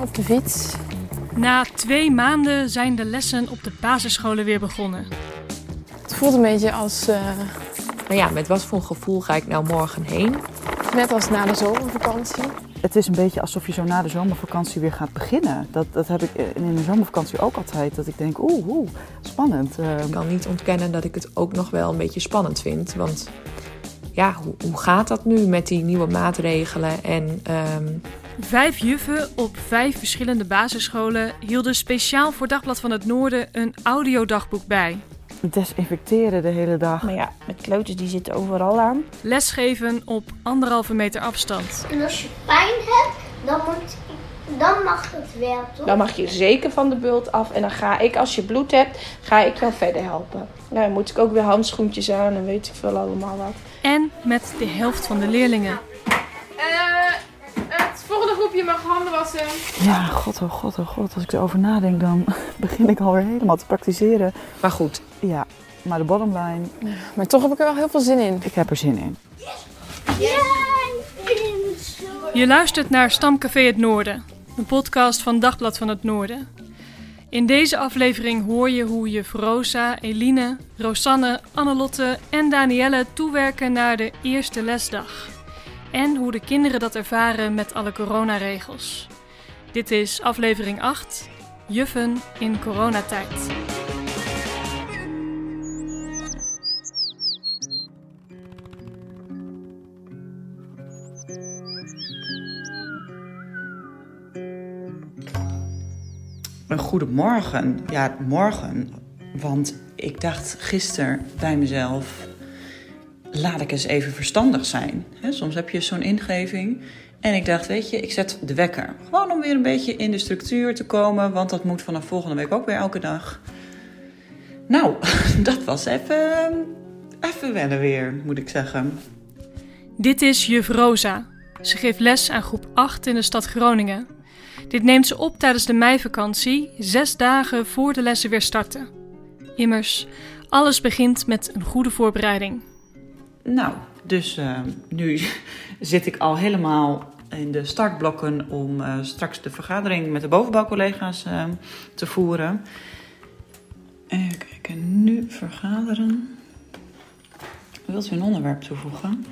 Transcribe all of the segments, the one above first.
Op de fiets. Na twee maanden zijn de lessen op de basisscholen weer begonnen. Het voelt een beetje als uh, Maar ja, met wat voor gevoel ga ik nou morgen heen? net als na de zomervakantie. Het is een beetje alsof je zo na de zomervakantie weer gaat beginnen. Dat, dat heb ik in de zomervakantie ook altijd. Dat ik denk, oeh, oeh spannend. Uh, Ik kan niet ontkennen dat ik het ook nog wel een beetje spannend vind. Want ja, hoe, hoe gaat dat nu met die nieuwe maatregelen? En ehm, Vijf juffen op vijf verschillende basisscholen hielden speciaal voor Dagblad van het Noorden een audiodagboek bij. desinfecteren de hele dag. Maar ja, met kleuters die zitten overal aan. Lesgeven op anderhalve meter afstand. En als je pijn hebt, dan, moet, dan mag het wel, toch? Dan mag je zeker van de bult af. En dan ga ik, als je bloed hebt, ga ik jou verder helpen. Nou, dan moet ik ook weer handschoentjes aan en weet ik veel allemaal wat. En met de helft van de leerlingen. Volgende groepje mag handen wassen. Ja, god, oh god, oh god. Als ik erover nadenk, dan begin ik alweer helemaal te praktiseren. maar goed, Ja, maar de bottom line, Maar toch heb ik er wel heel veel zin in. ik heb er zin in. Je luistert naar Stamcafé het Noorden, een podcast van Dagblad van het Noorden. In deze aflevering hoor je hoe je Rosa, Eline, Rosanne, Annelotte en Danielle toewerken naar de eerste lesdag. En hoe de kinderen dat ervaren met alle coronaregels. Dit is aflevering 8, Juffen in coronatijd. Een goedemorgen. Ja, morgen. Want ik dacht gisteren bij mezelf... laat ik eens even verstandig zijn. Soms heb je zo'n ingeving. En ik dacht, weet je, ik zet de wekker. Gewoon om weer een beetje in de structuur te komen... want dat moet vanaf volgende week ook weer elke dag. Nou, dat was even... even wennen weer, moet ik zeggen. Dit is juf Rosa. Ze geeft les aan groep 8 in de stad Groningen. Dit neemt ze op tijdens de meivakantie, zes dagen voor de lessen weer starten. Immers, alles begint met een goede voorbereiding. Nou, dus eh, nu zit ik al helemaal in de startblokken om eh, straks de vergadering met de bovenbouwcollega's eh, te voeren. Even kijken, nu vergaderen. Wilt u een onderwerp toevoegen?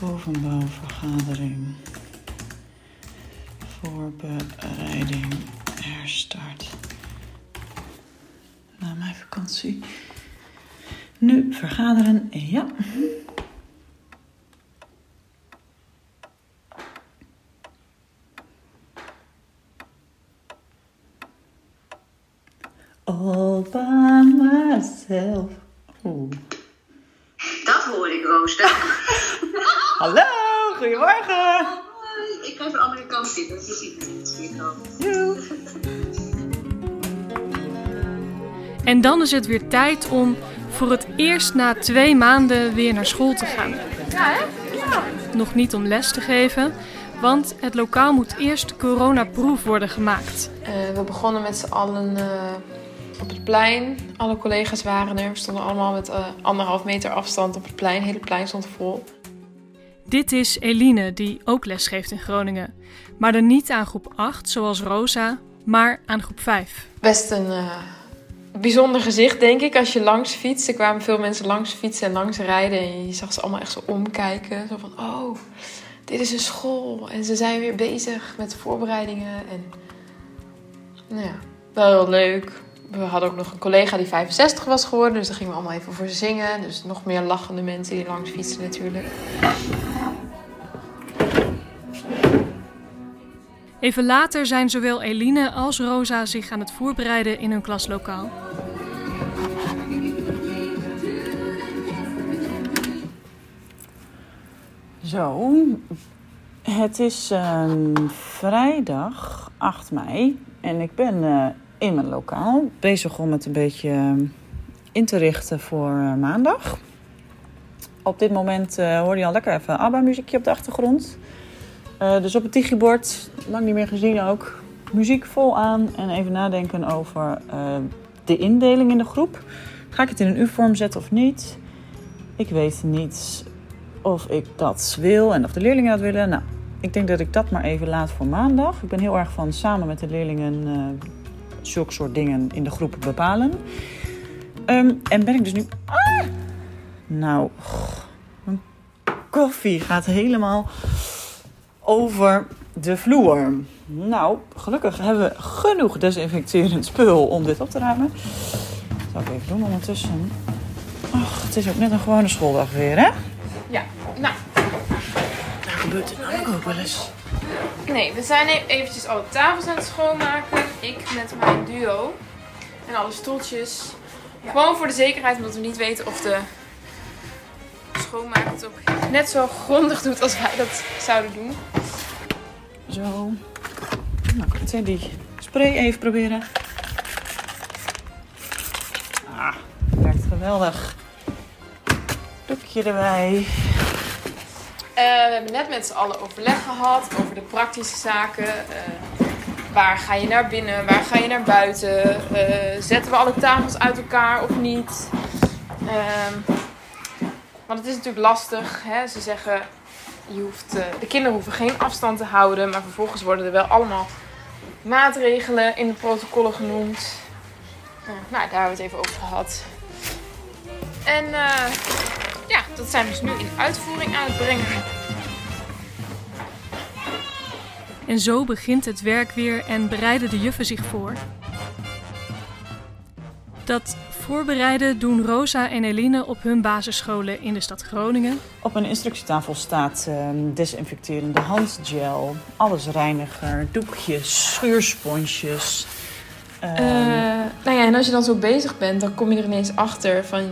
Bovenbouwvergadering. Voorbereiding herstart. Na mijn vakantie. Nu vergaderen, ja. All by myself. Oeh. Dat hoor ik, Roos. Hallo, goedemorgen. ik ga even de andere kant zitten. Je ziet het niet. En dan is het weer tijd om voor het eerst na twee maanden weer naar school te gaan. Nog niet om les te geven, want het lokaal moet eerst coronaproof worden gemaakt. Eh, we begonnen met z'n allen eh, op het plein. Alle collega's waren er. We stonden allemaal met eh, anderhalf meter afstand op het plein. Het hele plein stond vol. Dit is Eline, die ook les geeft in Groningen. Maar dan niet aan groep 8, zoals Rosa, maar aan groep 5. Best een bijzonder gezicht, denk ik, als je langs fietst. Er kwamen veel mensen langs fietsen en langs rijden. En je zag ze allemaal echt zo omkijken. Zo van, oh, dit is een school. En ze zijn weer bezig met voorbereidingen. En nou ja, wel heel leuk. We hadden ook nog een collega die 65 was geworden. Dus daar gingen we allemaal even voor zingen. Dus nog meer lachende mensen die langs fietsen natuurlijk. Even later zijn zowel Eline als Rosa zich aan het voorbereiden in hun klaslokaal. Zo, het is ehm, vrijdag 8 mei en ik ben eh, in mijn lokaal bezig om het een beetje ehm, in te richten voor eh, maandag. Op dit moment eh, hoor je al lekker even ABBA-muziekje op de achtergrond. Eh, dus op het digibord, lang niet meer gezien ook, muziek vol aan en even nadenken over eh, de indeling in de groep. Ga ik het in een U-vorm zetten of niet? Ik weet niet of ik dat wil en of de leerlingen dat willen. Nou, ik denk dat ik dat maar even laat voor maandag. Ik ben heel erg van samen met de leerlingen uh, zulke soort dingen in de groep bepalen. Um, en ben ik dus nu. Ah! Nou, mijn koffie gaat helemaal over de vloer. Nou, gelukkig hebben we genoeg desinfecterend spul om dit op te ruimen. Dat zal ik even doen ondertussen. Ach, het is ook net een gewone schooldag weer, hè? Ja, nou. Daar gebeurt het namelijk ook wel eens. Nee, we zijn e- eventjes alle tafels aan het schoonmaken. Ik met mijn duo. En alle stoeltjes. Gewoon voor de zekerheid, omdat we niet weten of de schoonmaker het ook net zo grondig doet als wij dat zouden doen. Zo. Nou, ik ga die spray even proberen. Ah, werkt geweldig. Doekje erbij. Uh, we hebben net met z'n allen overleg gehad over de praktische zaken. Uh, waar ga je naar binnen? Waar ga je naar buiten? Uh, zetten we alle tafels uit elkaar of niet? Want het is natuurlijk lastig. Hè? Ze zeggen, je hoeft, de kinderen hoeven geen afstand te houden. Maar vervolgens worden er wel allemaal maatregelen in de protocollen genoemd. nou, daar hebben we het even over gehad. En ja, dat zijn we dus nu in uitvoering aan het brengen. En zo begint het werk weer en bereiden de juffen zich voor. Dat voorbereiden doen Rosa en Eline op hun basisscholen in de stad Groningen. Op een instructietafel staat uh, desinfecterende handgel, allesreiniger, doekjes, schuursponsjes. Uh, uh, nou ja, en als je dan zo bezig bent, dan kom je er ineens achter van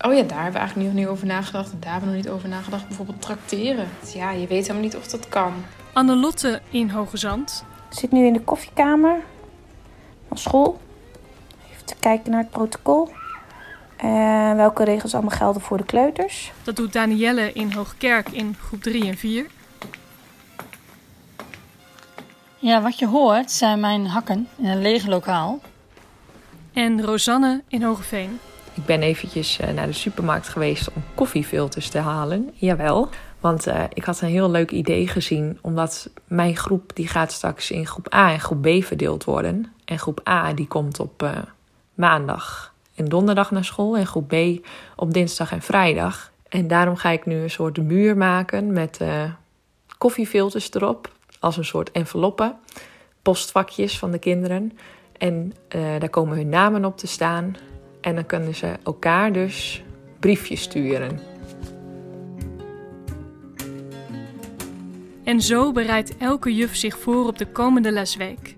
oh ja, daar hebben we eigenlijk nog niet over nagedacht. En daar hebben we nog niet over nagedacht. Bijvoorbeeld trakteren. Dus ja, je weet helemaal niet of dat kan. Annelotte in Hoge Zand. Ik zit nu in de koffiekamer van school. Kijken naar het protocol. En welke regels allemaal gelden voor de kleuters. Dat doet Danielle in Hoogkerk in groep 3 en 4. Ja, wat je hoort zijn mijn hakken in een leeg lokaal. En Rosanne in Hogeveen. Ik ben eventjes uh, naar de supermarkt geweest om koffiefilters te halen. Jawel, want uh, ik had een heel leuk idee gezien. Omdat mijn groep die gaat straks in groep A en groep B verdeeld worden. En groep A die komt op uh, maandag en donderdag naar school. En groep B op dinsdag en vrijdag. En daarom ga ik nu een soort muur maken met koffiefilters erop. Als een soort enveloppen. Postvakjes van de kinderen. En daar komen hun namen op te staan. En dan kunnen ze elkaar dus briefjes sturen. En zo bereidt elke juf zich voor op de komende lesweek.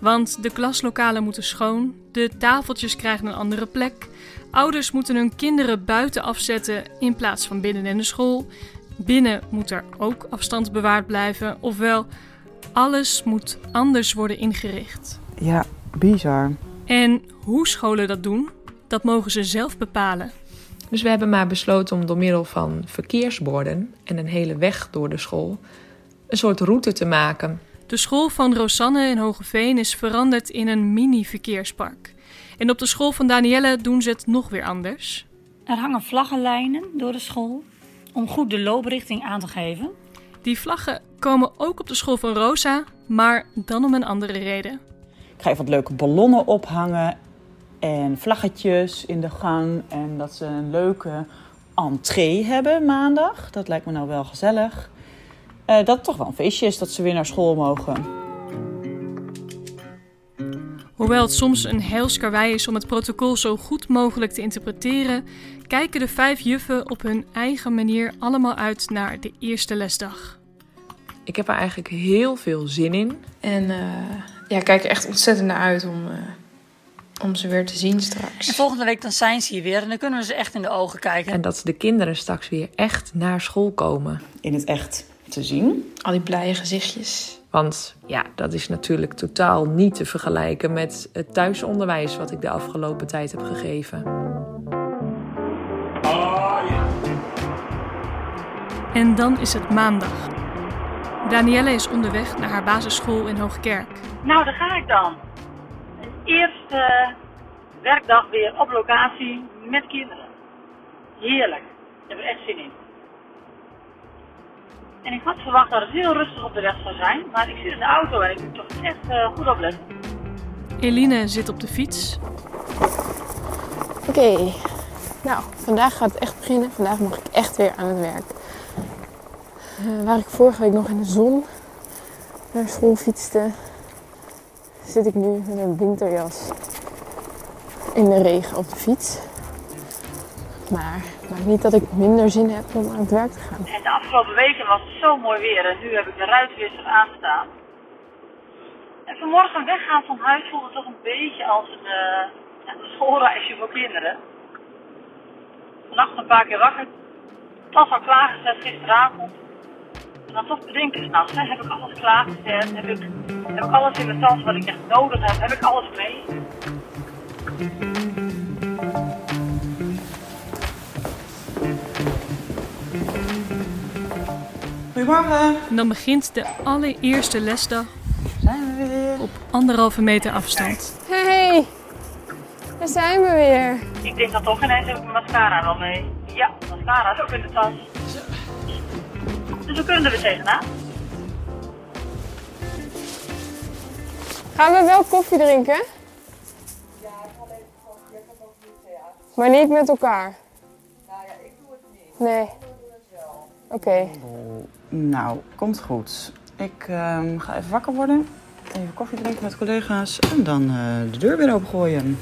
Want de klaslokalen moeten schoon, de tafeltjes krijgen een andere plek, ouders moeten hun kinderen buiten afzetten in plaats van binnen in de school, binnen moet er ook afstand bewaard blijven, ofwel alles moet anders worden ingericht. Ja, bizar. En hoe scholen dat doen, dat mogen ze zelf bepalen. Dus we hebben maar besloten om door middel van verkeersborden en een hele weg door de school een soort route te maken. De school van Rosanne in Hogeveen is veranderd in een mini-verkeerspark. En op de school van Danielle doen ze het nog weer anders. Er hangen vlaggenlijnen door de school om goed de looprichting aan te geven. Die vlaggen komen ook op de school van Rosa, maar dan om een andere reden. Ik ga even wat leuke ballonnen ophangen en vlaggetjes in de gang. En dat ze een leuke entree hebben maandag. Dat lijkt me nou wel gezellig. Uh, dat het toch wel een feestje is dat ze weer naar school mogen. Hoewel het soms een heilskarwei is om het protocol zo goed mogelijk te interpreteren, kijken de vijf juffen op hun eigen manier allemaal uit naar de eerste lesdag. Ik heb er eigenlijk heel veel zin in. En uh, ja, ik kijk er echt ontzettend naar uit om, uh, om ze weer te zien straks. En volgende week dan zijn ze hier weer en dan kunnen we ze echt in de ogen kijken. En dat de kinderen straks weer echt naar school komen. In het echt te zien. Al die blije gezichtjes. Want ja, dat is natuurlijk totaal niet te vergelijken met het thuisonderwijs wat ik de afgelopen tijd heb gegeven. En dan is het maandag. Danielle is onderweg naar haar basisschool in Hoogkerk. Nou, daar ga ik dan. Een eerste werkdag weer op locatie met kinderen. Heerlijk. Daar heb ik echt zin in. En ik had verwacht dat het heel rustig op de weg zou zijn, maar ik zit in de auto en ik moet toch echt eh, goed opletten. Eline zit op de fiets. Oké, nou, vandaag gaat het echt beginnen. Vandaag mag ik echt weer aan het werk. Eh, waar ik vorige week nog in de zon naar school fietste, zit ik nu met een winterjas in de regen op de fiets. Maar niet dat ik minder zin heb om aan het werk te gaan. En de afgelopen weken was het zo mooi weer en nu heb ik de ruitwisser aanstaan. En vanmorgen weggaan van huis voelde toch een beetje als een, eh, schoolreisje voor kinderen. Vannacht een paar keer wakker. Het was al klaargezet gisteravond. En dan toch bedenken hè, heb ik alles klaargezet? Heb ik, heb ik alles in mijn tas wat ik echt nodig heb? Heb ik alles mee? Goedemorgen. En dan begint de allereerste lesdag Zijn we weer. op anderhalve meter afstand. Hey, daar zijn we weer. Ik denk dan toch ineens heb ik mijn mascara wel mee. Ja, mascara is ook in de tas. Dus we kunnen er weer tegenaan. Gaan we wel koffie drinken? Ja, ik ga even koffie. Ik ook niet Maar niet met elkaar? Nou ja, ik doe het niet. Nee. Oké. Nou, komt goed. Ik ehm, ga even wakker worden. Even koffie drinken met collega's. En dan eh, de deur weer opengooien.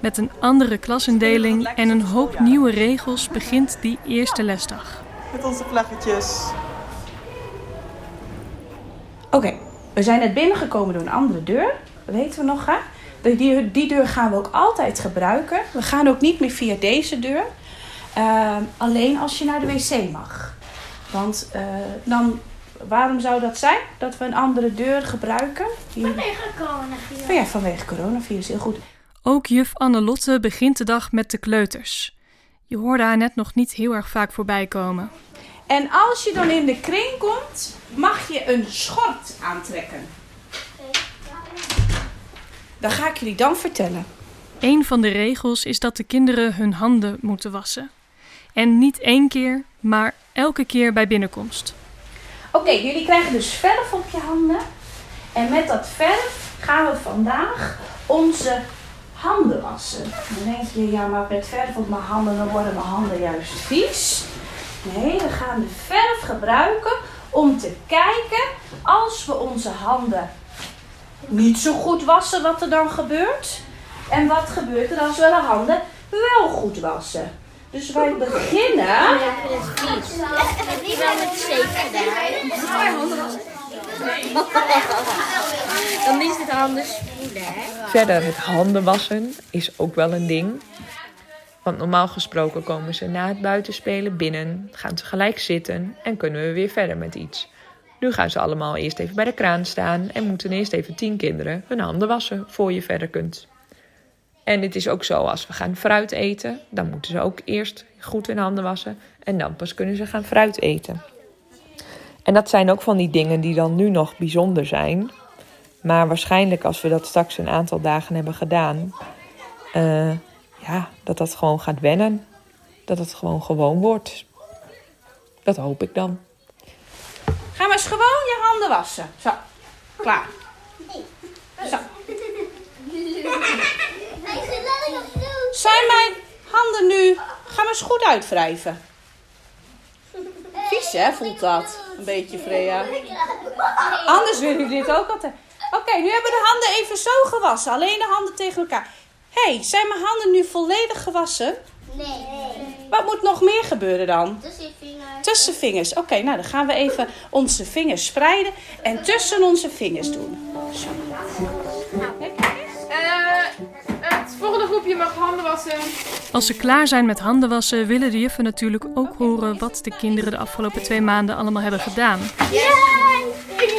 Met een andere klasindeling en een hoop nieuwe regels begint die eerste lesdag. Met onze vlaggetjes. Oké, we zijn net binnengekomen door een andere deur. Dat weten we nog, hè? Die, die, die deur gaan we ook altijd gebruiken. We gaan ook niet meer via deze deur. Ehm, alleen als je naar de wc mag. Want eh, dan, waarom zou dat zijn? Dat we een andere deur gebruiken? Die- Vanwege coronavirus. Oh ja, vanwege coronavirus, heel goed. Ook juf Annelotte begint de dag met de kleuters. Je hoorde haar net nog niet heel erg vaak voorbij komen. En als je dan in de kring komt, mag je een schort aantrekken. Dat ga ik jullie dan vertellen. Een van de regels is dat de kinderen hun handen moeten wassen. En niet één keer, maar elke keer bij binnenkomst. Oké, jullie krijgen dus verf op je handen. En met dat verf gaan we vandaag onze handen wassen. Dan denk je, ja, maar met verf op mijn handen, dan worden mijn handen juist vies. Nee, we gaan de verf gebruiken om te kijken als we onze handen niet zo goed wassen, wat er dan gebeurt. En wat gebeurt er als we de handen wel goed wassen. Dus wij beginnen. Ik ben met de zeep Dan is het hè? Verder het handen wassen is ook wel een ding. Want normaal gesproken komen ze na het buitenspelen binnen, gaan ze gelijk zitten en kunnen we weer verder met iets. Nu gaan ze allemaal eerst even bij de kraan staan en moeten eerst even tien kinderen hun handen wassen voor je verder kunt. En het is ook zo, als we gaan fruit eten, dan moeten ze ook eerst goed hun handen wassen en dan pas kunnen ze gaan fruit eten. En dat zijn ook van die dingen die dan nu nog bijzonder zijn. Maar waarschijnlijk als we dat straks een aantal dagen hebben gedaan, eh, ja, dat dat gewoon gaat wennen. Dat het gewoon gewoon wordt. Dat hoop ik dan. Ga maar eens gewoon je handen wassen. Zo, klaar. Zo. Zijn mijn handen nu Ga maar eens goed uitwrijven. Vies hè, voelt dat? Een beetje, Freya. Anders willen jullie dit ook altijd. Oké, nu hebben we de handen even zo gewassen. Alleen de handen tegen elkaar. Hé, hey, zijn mijn handen nu volledig gewassen? Nee. Wat moet nog meer gebeuren dan? Tussen vingers. Tussen vingers. Oké, nou dan gaan we even onze vingers spreiden en tussen onze vingers doen. Zo. Eh, het volgende groepje mag handen wassen. Als ze klaar zijn met handen wassen, willen de juffen natuurlijk ook horen wat de kinderen de afgelopen twee maanden allemaal hebben gedaan.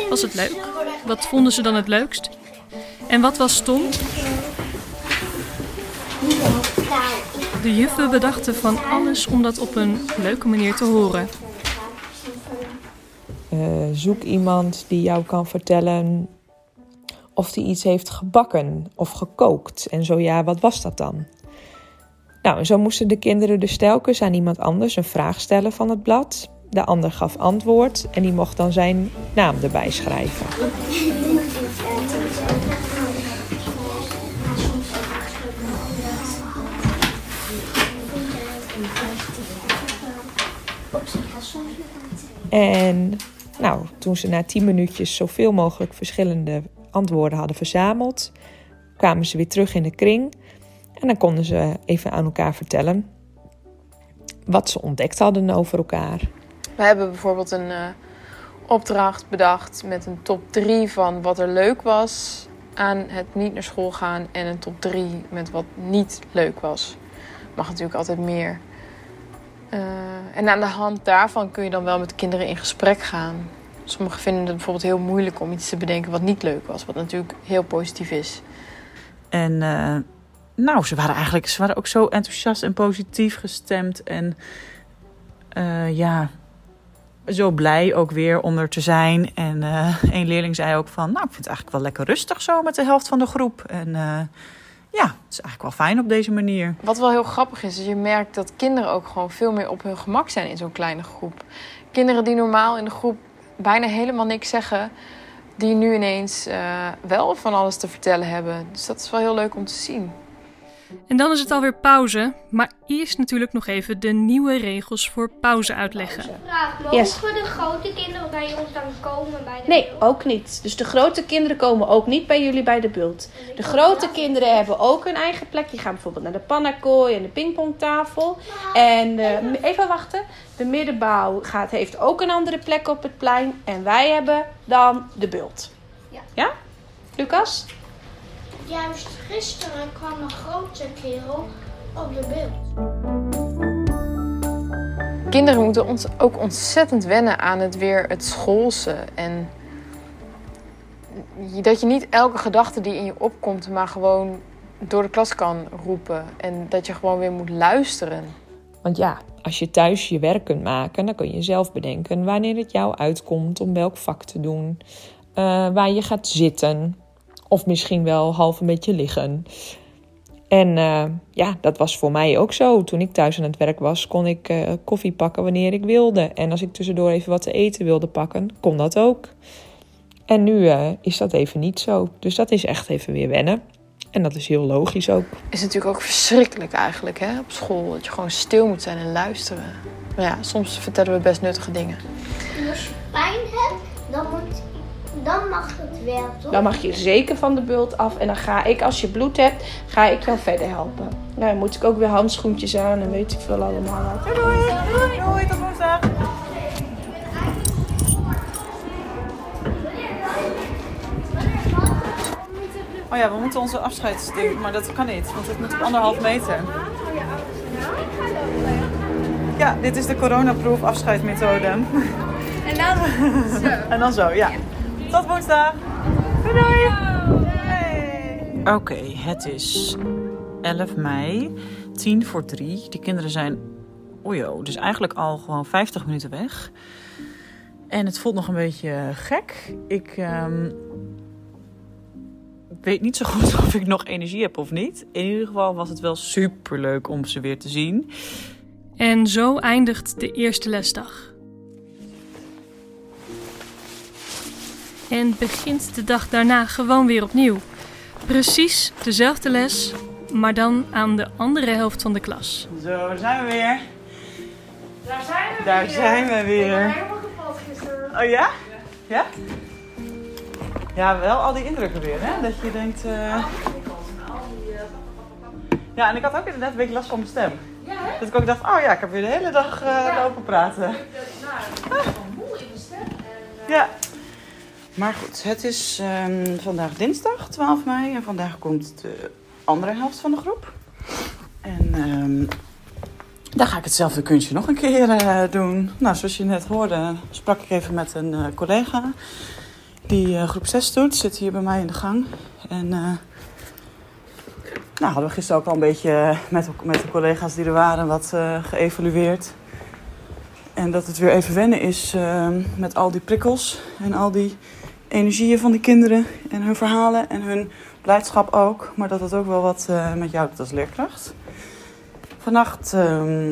Was het leuk? Wat vonden ze dan het leukst? En wat was stom? De juffen bedachten van alles om dat op een leuke manier te horen. Eh, zoek iemand die jou kan vertellen of die iets heeft gebakken of gekookt. En zo ja, wat was dat dan? Nou, en zo moesten de kinderen dus telkens aan iemand anders een vraag stellen van het blad. De ander gaf antwoord en die mocht dan zijn naam erbij schrijven. En nou, toen ze na tien minuutjes zoveel mogelijk verschillende antwoorden hadden verzameld, kwamen ze weer terug in de kring. En dan konden ze even aan elkaar vertellen wat ze ontdekt hadden over elkaar. We hebben bijvoorbeeld een eh, opdracht bedacht met een top 3 van wat er leuk was aan het niet naar school gaan en een top 3 met wat niet leuk was. Mag natuurlijk altijd meer. Uh, en aan de hand daarvan kun je dan wel met de kinderen in gesprek gaan. Sommigen vinden het bijvoorbeeld heel moeilijk om iets te bedenken wat niet leuk was, wat natuurlijk heel positief is. En uh, nou, ze waren eigenlijk ze waren ook zo enthousiast en positief gestemd. En ja, zo blij ook weer om er te zijn. En uh, een leerling zei ook van, nou, ik vind het eigenlijk wel lekker rustig zo met de helft van de groep. En uh, ja, het is eigenlijk wel fijn op deze manier. Wat wel heel grappig is, is je merkt dat kinderen ook gewoon veel meer op hun gemak zijn in zo'n kleine groep. Kinderen die normaal in de groep bijna helemaal niks zeggen, die nu ineens uh, wel van alles te vertellen hebben. Dus dat is wel heel leuk om te zien. En dan is het alweer pauze, maar eerst natuurlijk nog even de nieuwe regels voor pauze uitleggen. Vraag, mogen Yes. de grote kinderen bij ons dan komen bij de Nee, ook niet. Dus de grote kinderen komen ook niet bij jullie bij de bult. De grote kinderen hebben ook een eigen plek. Die gaan bijvoorbeeld naar de pannakooi en de pingpongtafel. En eh, even wachten. De middenbouw gaat, heeft ook een andere plek op het plein. En wij hebben dan de bult. Ja. Ja? Lucas? Juist gisteren kwam een grote kerel op de beeld. Kinderen moeten ons ook ontzettend wennen aan het weer het schoolse. En dat je niet elke gedachte die in je opkomt, maar gewoon door de klas kan roepen. En dat je gewoon weer moet luisteren. Want ja, als je thuis je werk kunt maken, dan kun je zelf bedenken wanneer het jou uitkomt om welk vak te doen, uh, waar je gaat zitten, of misschien wel half een beetje liggen. En uh, ja, dat was voor mij ook zo. Toen ik thuis aan het werk was, kon ik uh, koffie pakken wanneer ik wilde. En als ik tussendoor even wat te eten wilde pakken, kon dat ook. En nu uh, is dat even niet zo. Dus dat is echt even weer wennen. En dat is heel logisch ook. Is natuurlijk ook verschrikkelijk eigenlijk hè, op school. Dat je gewoon stil moet zijn en luisteren. Maar ja, soms vertellen we best nuttige dingen. En als je pijn hebt, dan, moet, dan mag het wel, toch? Dan mag je zeker van de bult af. En dan ga ik, als je bloed hebt, ga ik jou verder helpen. Nou, dan moet ik ook weer handschoentjes aan en weet ik veel allemaal. Doei, doei, doei, tot woensdag. Oh ja, we moeten onze afscheidsding, maar dat kan niet, want het moet op anderhalf meter. Ja, dit is de coronaproof afscheidsmethode. En dan zo. en dan zo, ja. Tot woensdag. Doei doei. Oké, okay, het is 11 mei, 10 voor 3. De kinderen zijn, ojo, dus eigenlijk al gewoon 50 minuten weg. En het voelt nog een beetje gek. Ik um, weet niet zo goed of ik nog energie heb of niet. In ieder geval was het wel super leuk om ze weer te zien. En zo eindigt de eerste lesdag. En begint de dag daarna gewoon weer opnieuw. Precies dezelfde les, maar dan aan de andere helft van de klas. Zo, daar zijn we weer. Daar zijn we Daar weer. zijn we Ik ben weer. helemaal kapot gisteren. Oh ja? Ja? Ja, wel al die indrukken weer, hè? Dat je denkt... eh, Ja, en ik had ook inderdaad een beetje last van mijn stem. Ja, hè? Dat ik ook dacht, oh ja, ik heb weer de hele dag eh, lopen praten. Nou, ik ben gewoon moe in mijn stem. En, eh, Ja. Maar goed, het is ehm, vandaag dinsdag 12 mei en vandaag komt de andere helft van de groep. En ehm dan ga ik hetzelfde kunstje nog een keer eh, doen. Nou, zoals je net hoorde, sprak ik even met een eh, collega die eh, groep 6 doet. Zit hier bij mij in de gang. En nou, hadden we gisteren ook al een beetje met, met de collega's die er waren wat geëvalueerd. En dat het weer even wennen is eh, met al die prikkels en al die energieën van die kinderen en hun verhalen en hun blijdschap ook. Maar dat het ook wel wat eh, met jou doet als leerkracht. Vannacht ehm,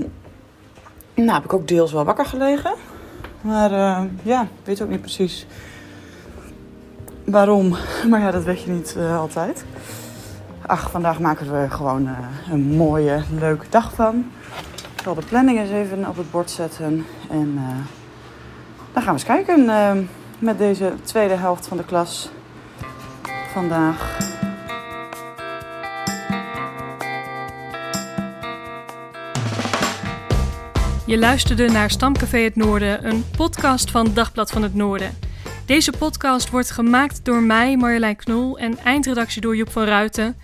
nou, heb ik ook deels wel wakker gelegen. Maar eh, ja, weet ook niet precies waarom. Maar ja, dat weet je niet eh, altijd. Ach, vandaag maken we gewoon een mooie, leuke dag van. Ik zal de planning eens even op het bord zetten. En dan gaan we eens kijken eh, met deze tweede helft van de klas vandaag. Je luisterde naar Stamcafé het Noorden, een podcast van Dagblad van het Noorden. Deze podcast wordt gemaakt door mij, Marjolein Knol, en eindredactie door Joep van Ruiten.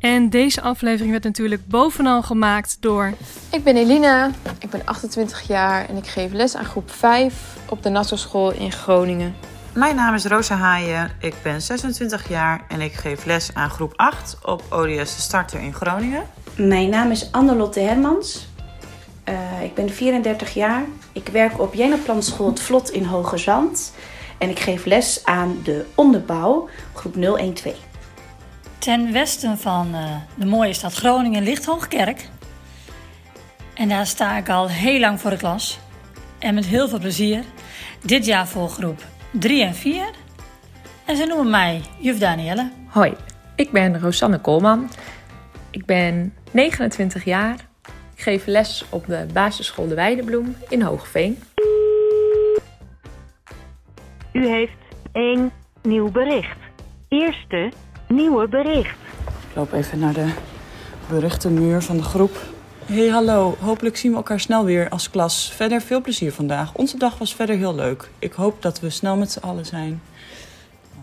En deze aflevering werd natuurlijk bovenal gemaakt door... Ik ben Eline, ik ben 28 jaar en ik geef les aan groep 5 op de Nassau School in Groningen. Mijn naam is Rosa Haaien, ik ben 26 jaar en ik geef les aan groep 8 op ODS de Starter in Groningen. Mijn naam is Annelotte Hermans. Eh, ik ben 34 jaar. Ik werk op Jenneplanschool Het Vlot in Hoge Zand. En ik geef les aan de onderbouw, groep 012. Ten westen van eh, de mooie stad Groningen ligt Hoogkerk. En daar sta ik al heel lang voor de klas. En met heel veel plezier. Dit jaar voor groep 3 en 4. En ze noemen mij juf Danielle. Hoi, ik ben Rosanne Koolman. Ik ben 29 jaar. Ik geef les op de basisschool De Weidebloem in Hoogveen. U heeft één nieuw bericht. Eerste nieuwe bericht. Ik loop even naar de berichtenmuur van de groep. Hey, hallo. Hopelijk zien we elkaar snel weer als klas. Verder veel plezier vandaag. Onze dag was verder heel leuk. Ik hoop dat we snel met z'n allen zijn.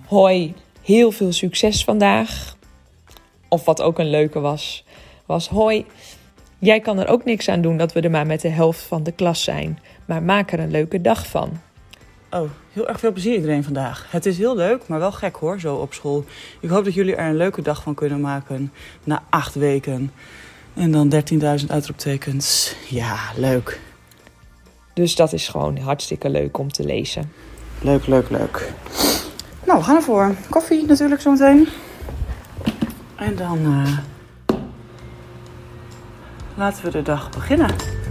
Hoi, heel veel succes vandaag. Of wat ook een leuke was, was hoi. Jij kan er ook niks aan doen dat we er maar met de helft van de klas zijn. Maar maak er een leuke dag van. Oh, heel erg veel plezier iedereen vandaag. Het is heel leuk, maar wel gek hoor, zo op school. Ik hoop dat jullie er een leuke dag van kunnen maken. Na acht weken. En dan 13.000 uitroeptekens. Ja, leuk. Dus dat is gewoon hartstikke leuk om te lezen. Leuk, leuk, leuk. Nou, we gaan ervoor. Koffie natuurlijk zometeen. En dan eh, laten we de dag beginnen.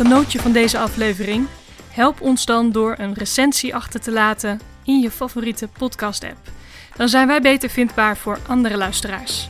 Genoot je van deze aflevering? Help ons dan door een recensie achter te laten in je favoriete podcast-app. Dan zijn wij beter vindbaar voor andere luisteraars.